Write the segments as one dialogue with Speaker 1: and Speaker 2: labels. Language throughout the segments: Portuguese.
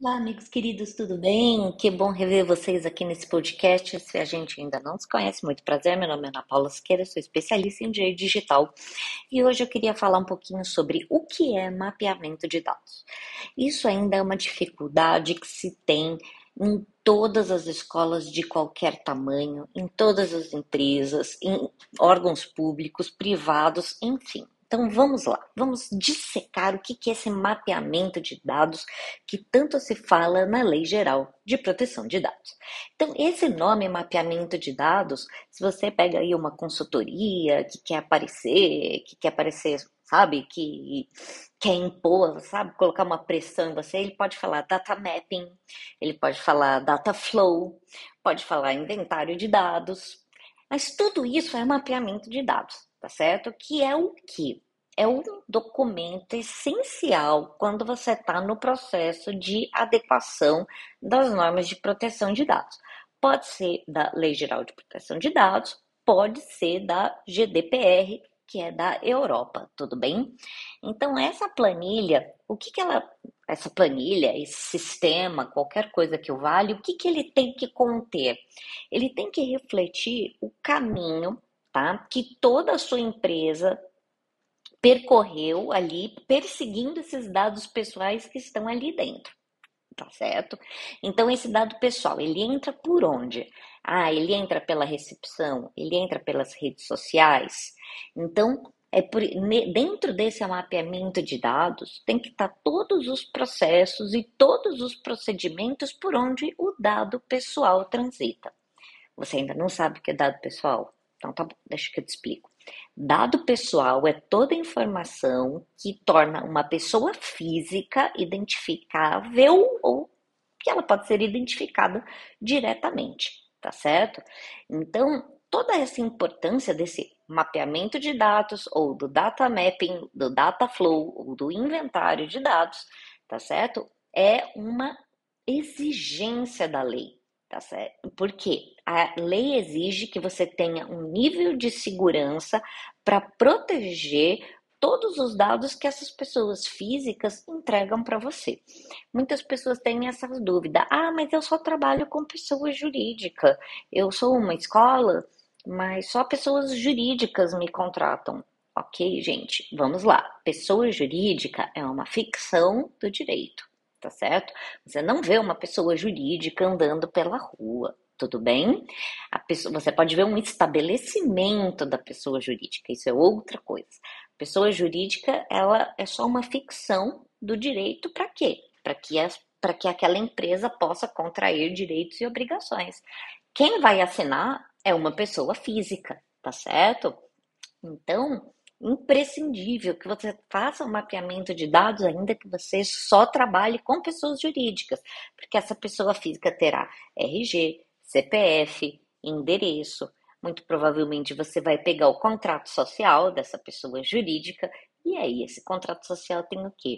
Speaker 1: Olá, amigos queridos, tudo bem? Que bom rever vocês aqui nesse podcast. Se a gente ainda não se conhece, muito prazer. Meu nome é Ana Paula Siqueira, sou especialista em direito digital e hoje eu queria falar um pouquinho sobre o que é mapeamento de dados. Isso ainda é uma dificuldade que se tem em todas as escolas de qualquer tamanho, em todas as empresas, em órgãos públicos, privados, enfim. Então vamos lá, vamos dissecar o que é esse mapeamento de dados que tanto se fala na Lei Geral de Proteção de Dados. Então, esse nome mapeamento de dados, se você pega aí uma consultoria que quer aparecer, que quer aparecer, sabe, que quer impor, sabe, colocar uma pressão em você, ele pode falar data mapping, ele pode falar data flow, pode falar inventário de dados, mas tudo isso é mapeamento de dados tá certo? Que é o que? É um documento essencial quando você está no processo de adequação das normas de proteção de dados. Pode ser da Lei Geral de Proteção de Dados, pode ser da GDPR, que é da Europa, tudo bem? Então, essa planilha, o que, que ela. Essa planilha, esse sistema, qualquer coisa que o vale, o que, que ele tem que conter? Ele tem que refletir o caminho tá? Que toda a sua empresa percorreu ali, perseguindo esses dados pessoais que estão ali dentro, tá certo? Então, esse dado pessoal, ele entra por onde? Ah, ele entra pela recepção, ele entra pelas redes sociais. Então, é por, dentro desse mapeamento de dados, tem que estar todos os processos e todos os procedimentos por onde o dado pessoal transita. Você ainda não sabe o que é dado pessoal? Então, tá bom, deixa que eu te explico. Dado pessoal é toda informação que torna uma pessoa física identificável ou que ela pode ser identificada diretamente, tá certo? Então, toda essa importância desse mapeamento de dados ou do data mapping, do data flow ou do inventário de dados, tá certo? É uma exigência da lei tá certo? Porque a lei exige que você tenha um nível de segurança para proteger todos os dados que essas pessoas físicas entregam para você. Muitas pessoas têm essa dúvida: ah, mas eu só trabalho com pessoa jurídica, eu sou uma escola, mas só pessoas jurídicas me contratam. Ok, gente, vamos lá. Pessoa jurídica é uma ficção do direito tá certo? Você não vê uma pessoa jurídica andando pela rua, tudo bem? Pessoa, você pode ver um estabelecimento da pessoa jurídica, isso é outra coisa. A pessoa jurídica, ela é só uma ficção do direito para quê? Para que, as, que aquela empresa possa contrair direitos e obrigações. Quem vai assinar é uma pessoa física, tá certo? Então, imprescindível que você faça um mapeamento de dados, ainda que você só trabalhe com pessoas jurídicas, porque essa pessoa física terá RG, CPF, endereço. Muito provavelmente você vai pegar o contrato social dessa pessoa jurídica, e aí esse contrato social tem o quê?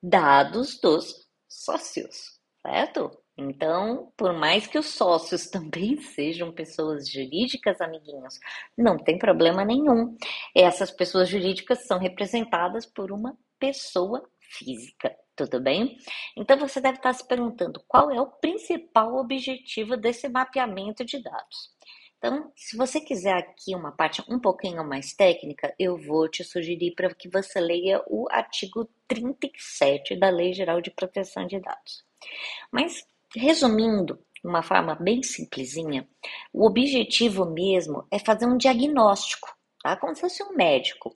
Speaker 1: Dados dos sócios, certo? Então, por mais que os sócios também sejam pessoas jurídicas, amiguinhos, não tem problema nenhum. Essas pessoas jurídicas são representadas por uma pessoa física, tudo bem? Então você deve estar se perguntando qual é o principal objetivo desse mapeamento de dados. Então, se você quiser aqui uma parte um pouquinho mais técnica, eu vou te sugerir para que você leia o artigo 37 da Lei Geral de Proteção de Dados. Mas Resumindo, de uma forma bem simplesinha, o objetivo mesmo é fazer um diagnóstico, tá? Como se fosse um médico.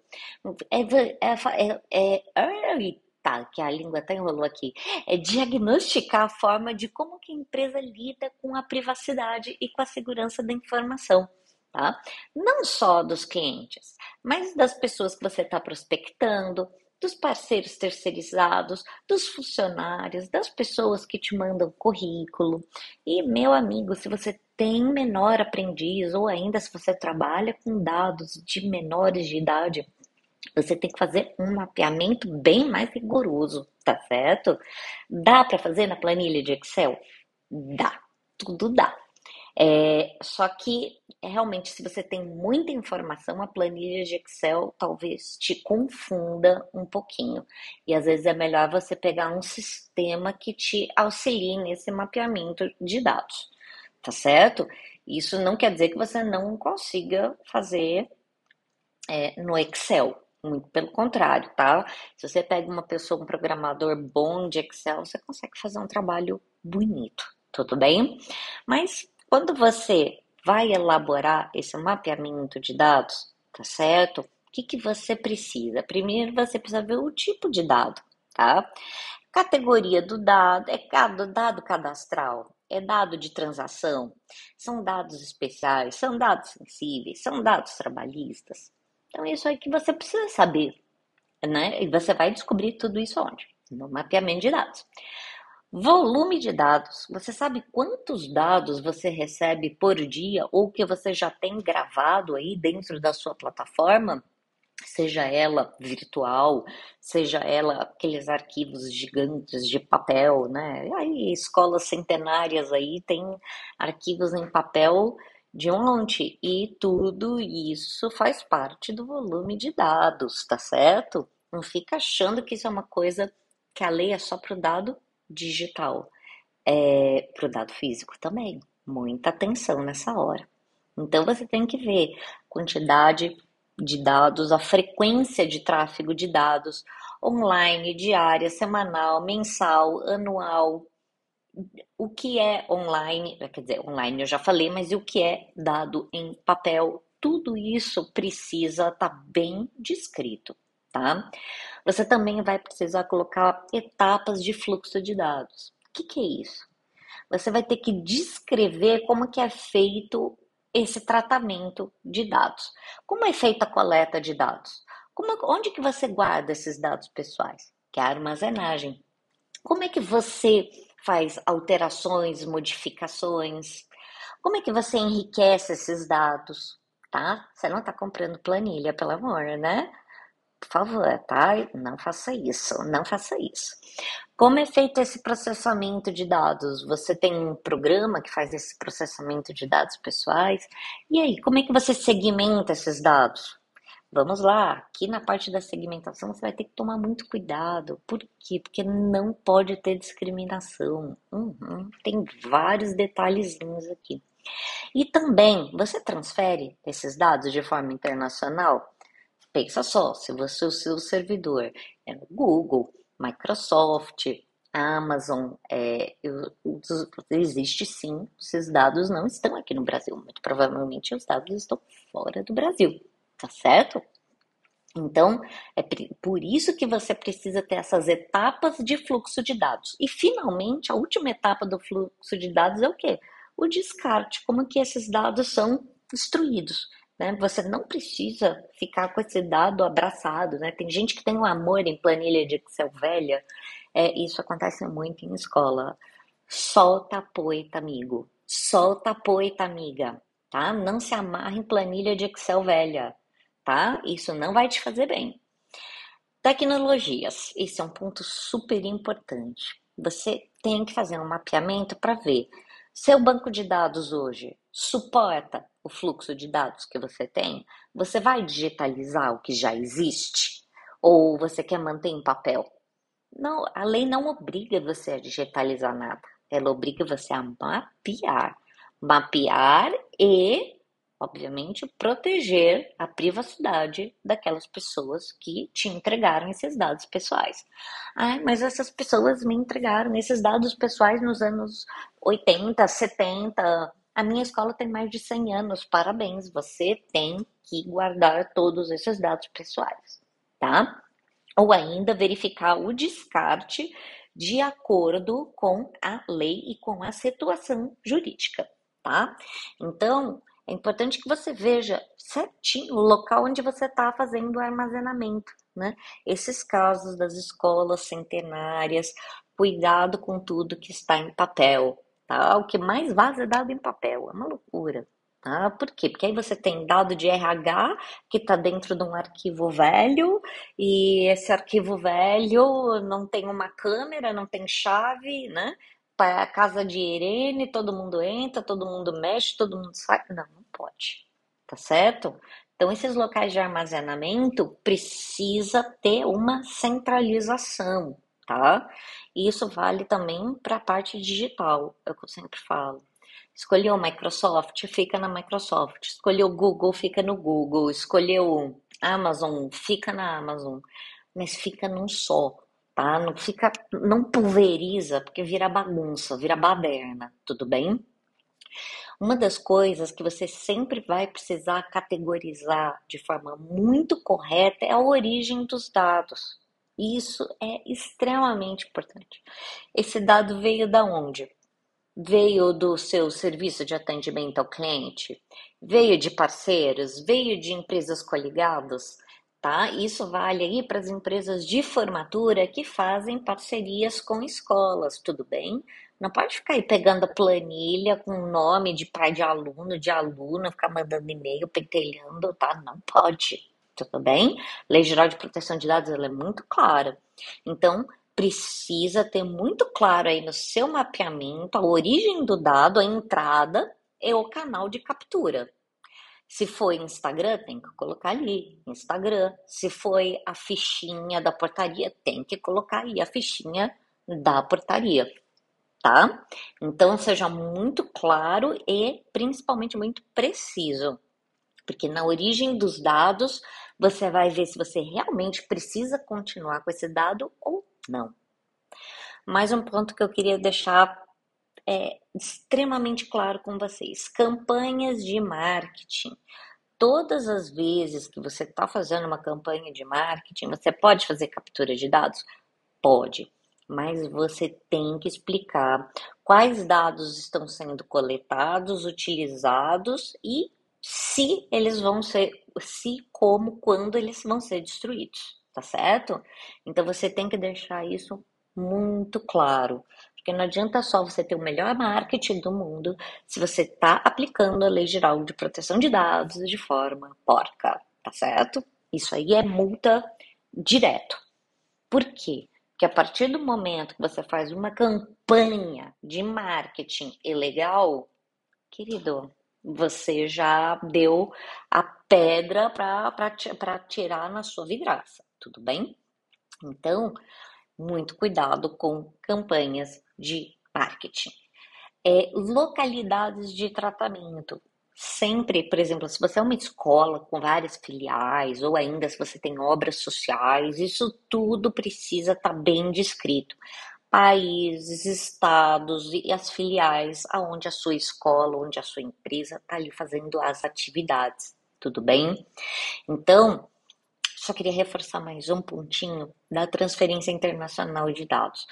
Speaker 1: É, é, é, é tá, que a língua até enrolou aqui, é diagnosticar a forma de como que a empresa lida com a privacidade e com a segurança da informação, tá? Não só dos clientes, mas das pessoas que você está prospectando, dos parceiros terceirizados, dos funcionários, das pessoas que te mandam currículo. E, meu amigo, se você tem menor aprendiz ou ainda se você trabalha com dados de menores de idade, você tem que fazer um mapeamento bem mais rigoroso, tá certo? Dá para fazer na planilha de Excel? Dá, tudo dá. É, só que realmente, se você tem muita informação, a planilha de Excel talvez te confunda um pouquinho. E às vezes é melhor você pegar um sistema que te auxilie nesse mapeamento de dados, tá certo? Isso não quer dizer que você não consiga fazer é, no Excel. Muito pelo contrário, tá? Se você pega uma pessoa, um programador bom de Excel, você consegue fazer um trabalho bonito, tudo bem? Mas quando você vai elaborar esse mapeamento de dados, tá certo? O que, que você precisa? Primeiro você precisa ver o tipo de dado, tá? Categoria do dado, é dado cadastral, é dado de transação, são dados especiais, são dados sensíveis, são dados trabalhistas. Então, isso aí que você precisa saber, né? E você vai descobrir tudo isso onde? No mapeamento de dados. Volume de dados. Você sabe quantos dados você recebe por dia ou que você já tem gravado aí dentro da sua plataforma? Seja ela virtual, seja ela aqueles arquivos gigantes de papel, né? Aí, escolas centenárias aí tem arquivos em papel de um monte. E tudo isso faz parte do volume de dados, tá certo? Não fica achando que isso é uma coisa que a lei é só para o dado digital. É para o dado físico também. Muita atenção nessa hora. Então você tem que ver quantidade de dados, a frequência de tráfego de dados online, diária, semanal, mensal, anual, o que é online, quer dizer, online eu já falei, mas e o que é dado em papel? Tudo isso precisa estar tá bem descrito, tá? Você também vai precisar colocar etapas de fluxo de dados. O que, que é isso? Você vai ter que descrever como que é feito esse tratamento de dados. Como é feita a coleta de dados? Como, onde que você guarda esses dados pessoais? Que é a armazenagem. Como é que você faz alterações, modificações? Como é que você enriquece esses dados? Tá? Você não está comprando planilha, pelo amor, né? Por favor, tá? Não faça isso, não faça isso. Como é feito esse processamento de dados? Você tem um programa que faz esse processamento de dados pessoais? E aí, como é que você segmenta esses dados? Vamos lá, aqui na parte da segmentação você vai ter que tomar muito cuidado. Por quê? Porque não pode ter discriminação. Uhum, tem vários detalhezinhos aqui. E também, você transfere esses dados de forma internacional? Pensa só, se você, o seu servidor é no Google, Microsoft, Amazon, é, existe sim, esses dados não estão aqui no Brasil. Muito provavelmente os dados estão fora do Brasil tá certo? Então, é por isso que você precisa ter essas etapas de fluxo de dados. E, finalmente, a última etapa do fluxo de dados é o quê? O descarte, como que esses dados são destruídos. Né? Você não precisa ficar com esse dado abraçado. Né? Tem gente que tem um amor em planilha de Excel velha. É, isso acontece muito em escola. Solta a poeta, amigo. Solta a poeta, amiga. Tá? Não se amarre em planilha de Excel velha tá? Isso não vai te fazer bem. Tecnologias, esse é um ponto super importante. Você tem que fazer um mapeamento para ver seu banco de dados hoje suporta o fluxo de dados que você tem. Você vai digitalizar o que já existe ou você quer manter em papel? Não, a lei não obriga você a digitalizar nada. Ela obriga você a mapear, mapear e obviamente, proteger a privacidade daquelas pessoas que te entregaram esses dados pessoais. Ah, mas essas pessoas me entregaram esses dados pessoais nos anos 80, 70. A minha escola tem mais de 100 anos. Parabéns, você tem que guardar todos esses dados pessoais, tá? Ou ainda verificar o descarte de acordo com a lei e com a situação jurídica, tá? Então, é importante que você veja certinho o local onde você está fazendo o armazenamento, né? Esses casos das escolas centenárias, cuidado com tudo que está em papel, tá? O que mais vaza é dado em papel, é uma loucura. Tá? Por quê? Porque aí você tem dado de RH que está dentro de um arquivo velho e esse arquivo velho não tem uma câmera, não tem chave, né? para a casa de Irene, todo mundo entra, todo mundo mexe, todo mundo sai. Não, não pode. Tá certo? Então, esses locais de armazenamento precisa ter uma centralização, tá? E isso vale também para a parte digital, é o que eu sempre falo. Escolheu Microsoft, fica na Microsoft. Escolheu Google, fica no Google. Escolheu Amazon, fica na Amazon. Mas fica num só, tá? Não fica, não pulveriza, porque vira bagunça, vira baderna, tudo bem? Uma das coisas que você sempre vai precisar categorizar de forma muito correta é a origem dos dados. Isso é extremamente importante. Esse dado veio da onde? Veio do seu serviço de atendimento ao cliente? Veio de parceiros? Veio de empresas coligadas? Tá? Isso vale aí para as empresas de formatura que fazem parcerias com escolas, tudo bem? Não pode ficar aí pegando a planilha com nome de pai de aluno, de aluna, ficar mandando e-mail, pentelhando, tá? Não pode, tudo bem? Lei Geral de Proteção de Dados é muito clara. Então, precisa ter muito claro aí no seu mapeamento a origem do dado, a entrada e o canal de captura. Se foi Instagram, tem que colocar ali, Instagram. Se foi a fichinha da portaria, tem que colocar aí a fichinha da portaria tá? Então seja muito claro e principalmente muito preciso, porque na origem dos dados você vai ver se você realmente precisa continuar com esse dado ou não. Mais um ponto que eu queria deixar é, extremamente claro com vocês: campanhas de marketing. Todas as vezes que você está fazendo uma campanha de marketing, você pode fazer captura de dados? Pode mas você tem que explicar quais dados estão sendo coletados, utilizados e se eles vão ser, se, como, quando eles vão ser destruídos, tá certo? Então você tem que deixar isso muito claro, porque não adianta só você ter o melhor marketing do mundo se você está aplicando a Lei Geral de Proteção de Dados de forma porca, tá certo? Isso aí é multa direto. Por quê? que a partir do momento que você faz uma campanha de marketing ilegal, querido, você já deu a pedra para tirar na sua vidraça, tudo bem? Então, muito cuidado com campanhas de marketing. É, localidades de tratamento sempre, por exemplo, se você é uma escola com várias filiais, ou ainda se você tem obras sociais, isso tudo precisa estar tá bem descrito. Países, estados e as filiais aonde a sua escola, onde a sua empresa está ali fazendo as atividades, tudo bem? Então, só queria reforçar mais um pontinho da transferência internacional de dados.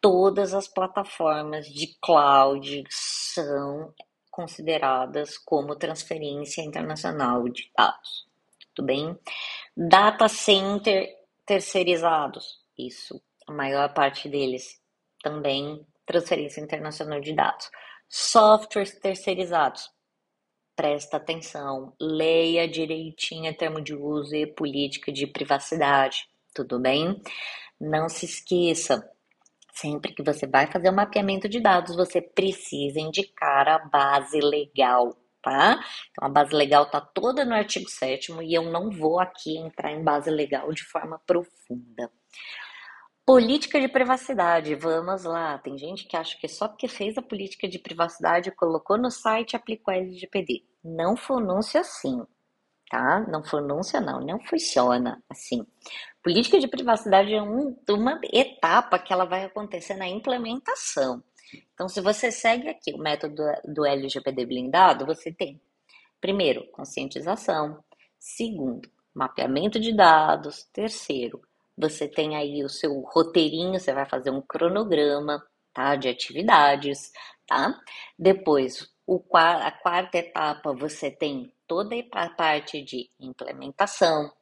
Speaker 1: Todas as plataformas de cloud são consideradas como transferência internacional de dados. Tudo bem? Data center terceirizados, isso, a maior parte deles também transferência internacional de dados. Softwares terceirizados, presta atenção, leia direitinho termo de uso e política de privacidade, tudo bem? Não se esqueça, Sempre que você vai fazer um mapeamento de dados, você precisa indicar a base legal, tá? Então, a base legal está toda no artigo 7 e eu não vou aqui entrar em base legal de forma profunda. Política de privacidade, vamos lá. Tem gente que acha que só porque fez a política de privacidade, colocou no site, aplicou a LGPD. Não funciona assim, tá? Não funciona não, não funciona assim. Política de privacidade é um, uma etapa que ela vai acontecer na implementação. Então, se você segue aqui o método do LGPD blindado, você tem, primeiro, conscientização, segundo, mapeamento de dados, terceiro, você tem aí o seu roteirinho, você vai fazer um cronograma, tá, de atividades, tá? Depois, o, a quarta etapa, você tem toda a parte de implementação,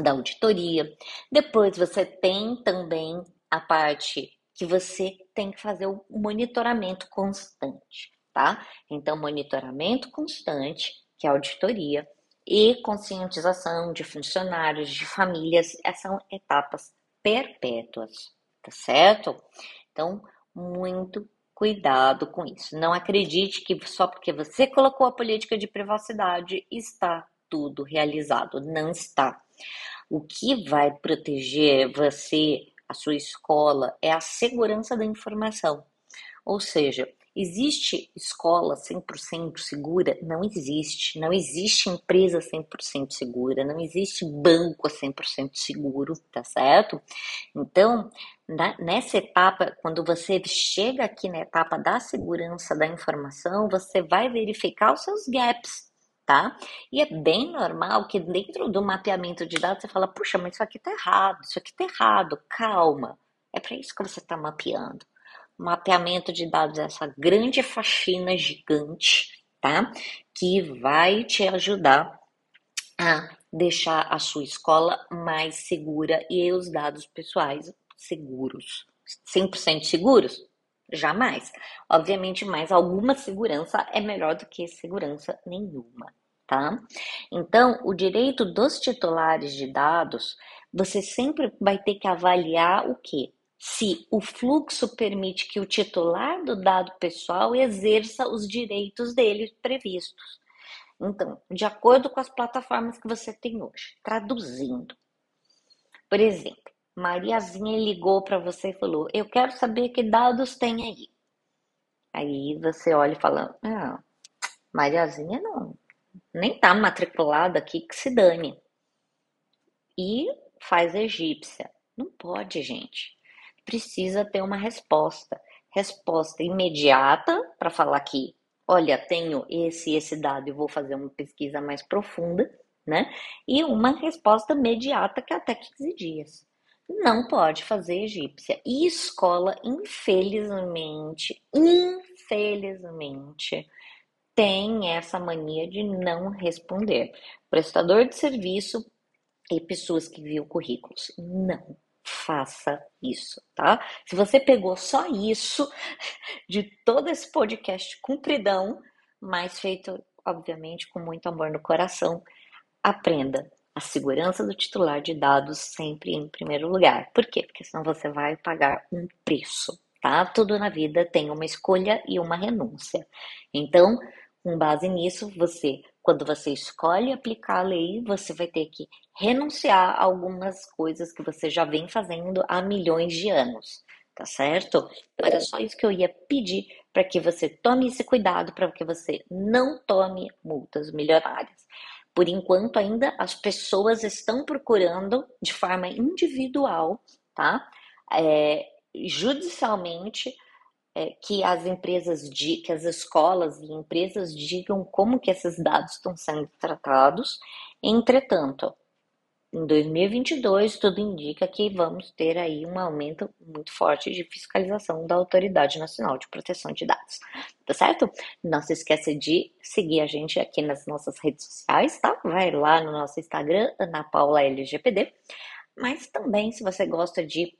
Speaker 1: da auditoria. Depois você tem também a parte que você tem que fazer o monitoramento constante, tá? Então, monitoramento constante, que é auditoria, e conscientização de funcionários, de famílias, são etapas perpétuas, tá certo? Então, muito Cuidado com isso. Não acredite que só porque você colocou a política de privacidade está tudo realizado. Não está. O que vai proteger você, a sua escola, é a segurança da informação. Ou seja, existe escola 100% segura? Não existe. Não existe empresa 100% segura. Não existe banco 100% seguro, tá certo? Então, na, nessa etapa, quando você chega aqui na etapa da segurança da informação, você vai verificar os seus gaps tá? E é bem normal que dentro do mapeamento de dados você fala, puxa, mas isso aqui tá errado, isso aqui tá errado, calma. É para isso que você está mapeando. Mapeamento de dados essa grande faxina gigante, tá? Que vai te ajudar a deixar a sua escola mais segura e os dados pessoais seguros. 100% seguros? Jamais. Obviamente, mais alguma segurança é melhor do que segurança nenhuma tá? Então, o direito dos titulares de dados, você sempre vai ter que avaliar o quê? Se o fluxo permite que o titular do dado pessoal exerça os direitos dele previstos. Então, de acordo com as plataformas que você tem hoje, traduzindo. Por exemplo, Mariazinha ligou para você e falou: Eu quero saber que dados tem aí. Aí você olha e fala: Ah, Mariazinha não, nem tá matriculada aqui que se dane. E faz egípcia. Não pode, gente. Precisa ter uma resposta. Resposta imediata para falar que, olha, tenho esse esse dado e vou fazer uma pesquisa mais profunda, né? E uma resposta imediata que é até 15 dias. Não pode fazer egípcia. E escola, infelizmente, infelizmente, tem essa mania de não responder. Prestador de serviço e pessoas que viam currículos. Não faça isso, tá? Se você pegou só isso de todo esse podcast cumpridão, mas feito, obviamente, com muito amor no coração, aprenda. A segurança do titular de dados sempre em primeiro lugar. Por quê? Porque senão você vai pagar um preço, tá? Tudo na vida tem uma escolha e uma renúncia. Então, com base nisso, você, quando você escolhe aplicar a lei, você vai ter que renunciar a algumas coisas que você já vem fazendo há milhões de anos, tá certo? Então, era só isso que eu ia pedir para que você tome esse cuidado, para que você não tome multas milionárias. Por enquanto, ainda as pessoas estão procurando de forma individual, tá? É, judicialmente é, que as empresas, que as escolas e empresas digam como que esses dados estão sendo tratados. Entretanto, em 2022, tudo indica que vamos ter aí um aumento muito forte de fiscalização da Autoridade Nacional de Proteção de Dados. Tá certo? Não se esqueça de seguir a gente aqui nas nossas redes sociais, tá? Vai lá no nosso Instagram, Ana Paula LGPD. Mas também, se você gosta de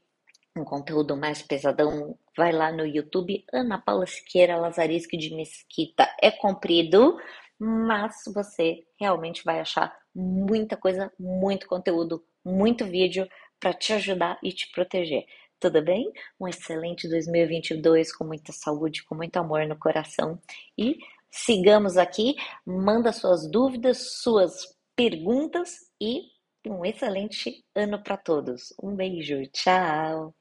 Speaker 1: um conteúdo mais pesadão, vai lá no YouTube, Ana Paula Siqueira Lazarisco de Mesquita. É comprido, mas você realmente vai achar muita coisa, muito conteúdo, muito vídeo para te ajudar e te proteger. Tudo bem? Um excelente 2022 com muita saúde, com muito amor no coração e sigamos aqui. Manda suas dúvidas, suas perguntas e um excelente ano para todos. Um beijo, tchau!